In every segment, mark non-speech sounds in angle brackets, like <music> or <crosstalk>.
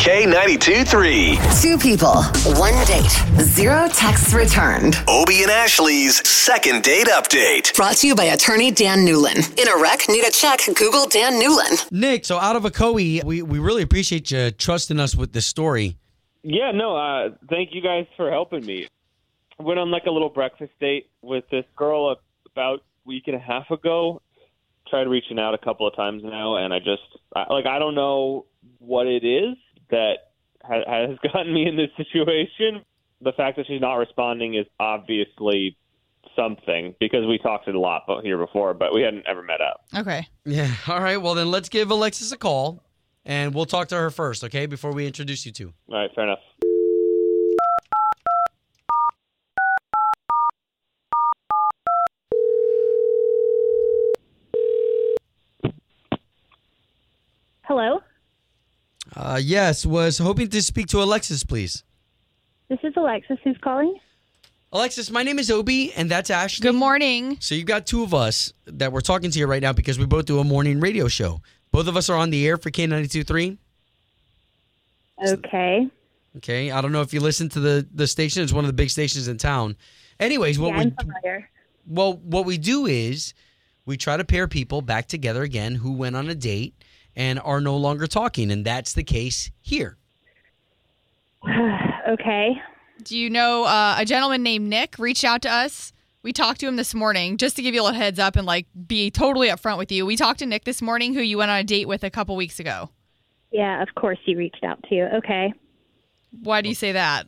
K92 3. Two people, one date, zero texts returned. Obie and Ashley's second date update. Brought to you by attorney Dan Newlin. In a wreck, need a check, Google Dan Newlin. Nick, so out of a Coe, we, we really appreciate you trusting us with this story. Yeah, no, uh, thank you guys for helping me. Went on like a little breakfast date with this girl about a week and a half ago. Tried reaching out a couple of times now, and I just I, like I don't know what it is that ha- has <laughs> gotten me in this situation. The fact that she's not responding is obviously something because we talked a lot here before, but we hadn't ever met up. Okay. Yeah. All right. Well, then let's give Alexis a call and we'll talk to her first, okay? Before we introduce you two. All right, fair enough. Uh, yes, was hoping to speak to Alexis, please. this is Alexis who's calling. Alexis, my name is Obie, and that's Ashley. Good morning. So you've got two of us that we're talking to you right now because we both do a morning radio show. Both of us are on the air for K92.3. Okay. Okay. I don't know if you listen to the, the station. It's one of the big stations in town. Anyways, what yeah, we well, what we do is we try to pair people back together again who went on a date and are no longer talking, and that's the case here. <sighs> okay. Do you know uh, a gentleman named Nick reached out to us? We talked to him this morning just to give you a little heads up and like be totally upfront with you. We talked to Nick this morning, who you went on a date with a couple weeks ago. Yeah, of course he reached out to you. Okay. Why do you say that?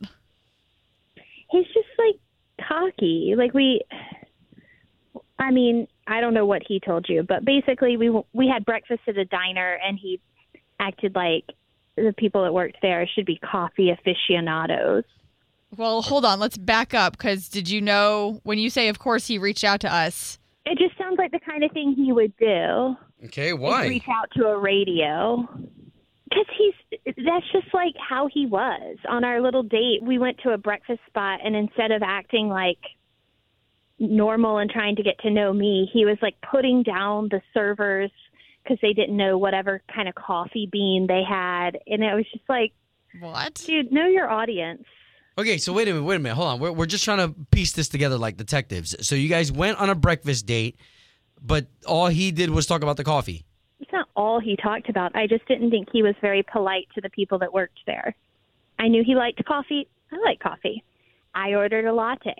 He's just like cocky. Like we I mean, I don't know what he told you, but basically we we had breakfast at a diner and he acted like the people that worked there should be coffee aficionados. Well, hold on. Let's back up because did you know when you say, of course, he reached out to us? It just sounds like the kind of thing he would do. Okay, is reach out to a radio because he's that's just like how he was on our little date we went to a breakfast spot and instead of acting like normal and trying to get to know me he was like putting down the servers because they didn't know whatever kind of coffee bean they had and it was just like What? dude know your audience Okay, so wait a minute, wait a minute, hold on. We're, we're just trying to piece this together like detectives. So you guys went on a breakfast date, but all he did was talk about the coffee. it's not all he talked about i just didn't think he was very polite to the people that worked there i knew he liked coffee i like coffee i ordered a latte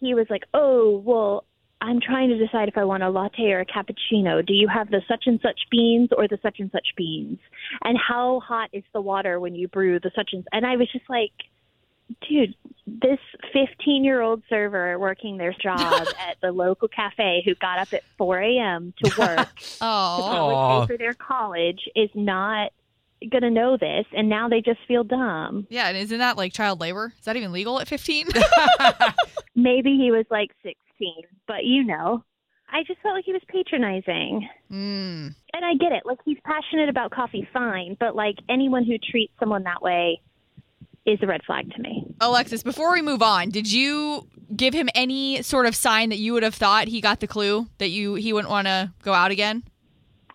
he was like oh well i'm trying to decide if i want a latte or a cappuccino do you have the such and such beans or the such and such beans and how hot is the water when you brew the such and and i was just like dude this 15 year old server working their job <laughs> at the local cafe who got up at 4 a.m to <laughs> work to Oh, Aw. pay for their college is not going to know this, and now they just feel dumb. yeah. And isn't that like child labor? Is that even legal at 15? <laughs> Maybe he was like 16, but you know, I just felt like he was patronizing. mm. And I get it. Like, he's passionate about coffee, fine, but like anyone who treats someone that way is a red flag to me. Alexis, before we move on, did you give him any sort of sign that you would have thought he got the clue that you he wouldn't want to go out again?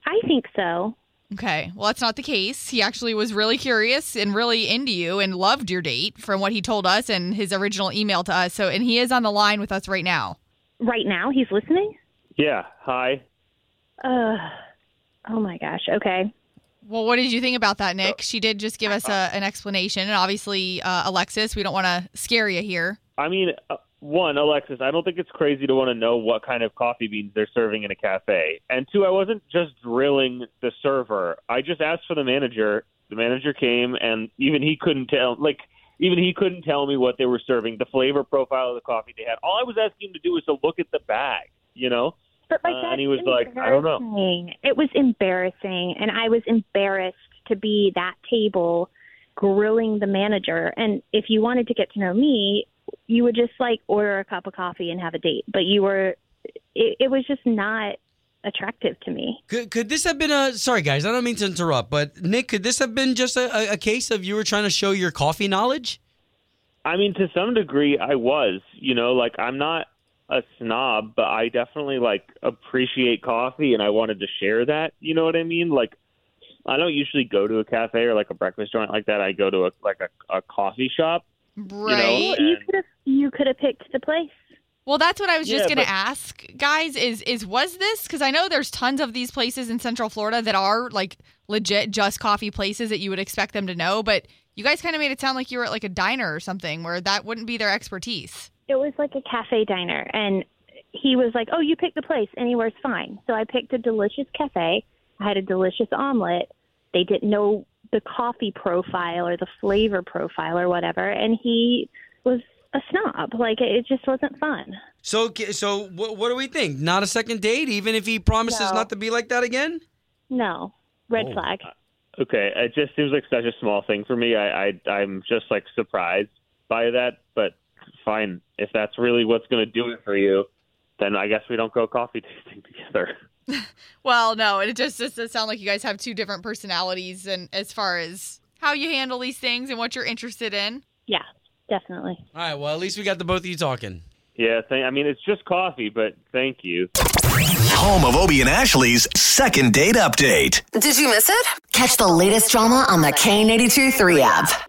I think so. Okay. Well, that's not the case. He actually was really curious and really into you and loved your date from what he told us and his original email to us. So, and he is on the line with us right now. Right now, he's listening? Yeah, hi. Uh, oh my gosh. Okay. Well, what did you think about that, Nick? She did just give us a, an explanation. And obviously, uh, Alexis, we don't want to scare you here. I mean, uh, one, Alexis, I don't think it's crazy to want to know what kind of coffee beans they're serving in a cafe. And two, I wasn't just drilling the server. I just asked for the manager. The manager came, and even he couldn't tell. Like, even he couldn't tell me what they were serving, the flavor profile of the coffee they had. All I was asking him to do was to look at the bag. You know, But like Uh, and he was like, I don't know. embarrassing. It was embarrassing, and I was embarrassed to be that table grilling the manager. And if you wanted to get to know me, you would just like order a cup of coffee and have a date. But you were, it, it was just not attractive to me. Could, could this have been a sorry guys, I don't mean to interrupt, but Nick, could this have been just a, a, a case of you were trying to show your coffee knowledge? I mean, to some degree, I was. You know, like I'm not a snob, but I definitely like appreciate coffee, and I wanted to share that. You know what I mean? Like, I don't usually go to a cafe or like a breakfast joint like that. I go to a like a, a coffee shop. Right. know, Well, you could have you could have picked the place. Well, that's what I was just Yeah, going to but- ask, guys. Is is was this because I know there's tons of these places in Central Florida that are like legit just coffee places that you would expect them to know, but you guys kind of made it sound like you were at like a diner or something where that wouldn't be their expertise. It was like a cafe diner, and he was like, "Oh, you picked the place. Anywhere's fine." So I picked a delicious cafe. I had a delicious omelet. They didn't know the coffee profile or the flavor profile or whatever, and he was a snob. Like it it just wasn't fun. So, so what, what do we think? Not a second date, even if he promises No. not to be like that again? No, red Oh. flag. Uh, okay, it just seems like such a small thing for me. I, I I'm just like surprised by that, but fine. If that's really what's going to do it for you, then I guess we don't go coffee <laughs> tasting together. <laughs> Well, no, it just just does sound like you guys have two different personalities, and as far as how you handle these things and what you're interested in. Yeah, definitely. All right, well, at least we got the both of you talking. Yeah, th- I mean it's just coffee, but thank you. Home of Obie and Ashley's second date update. Did you miss it? Catch the latest drama on the K82 3 app.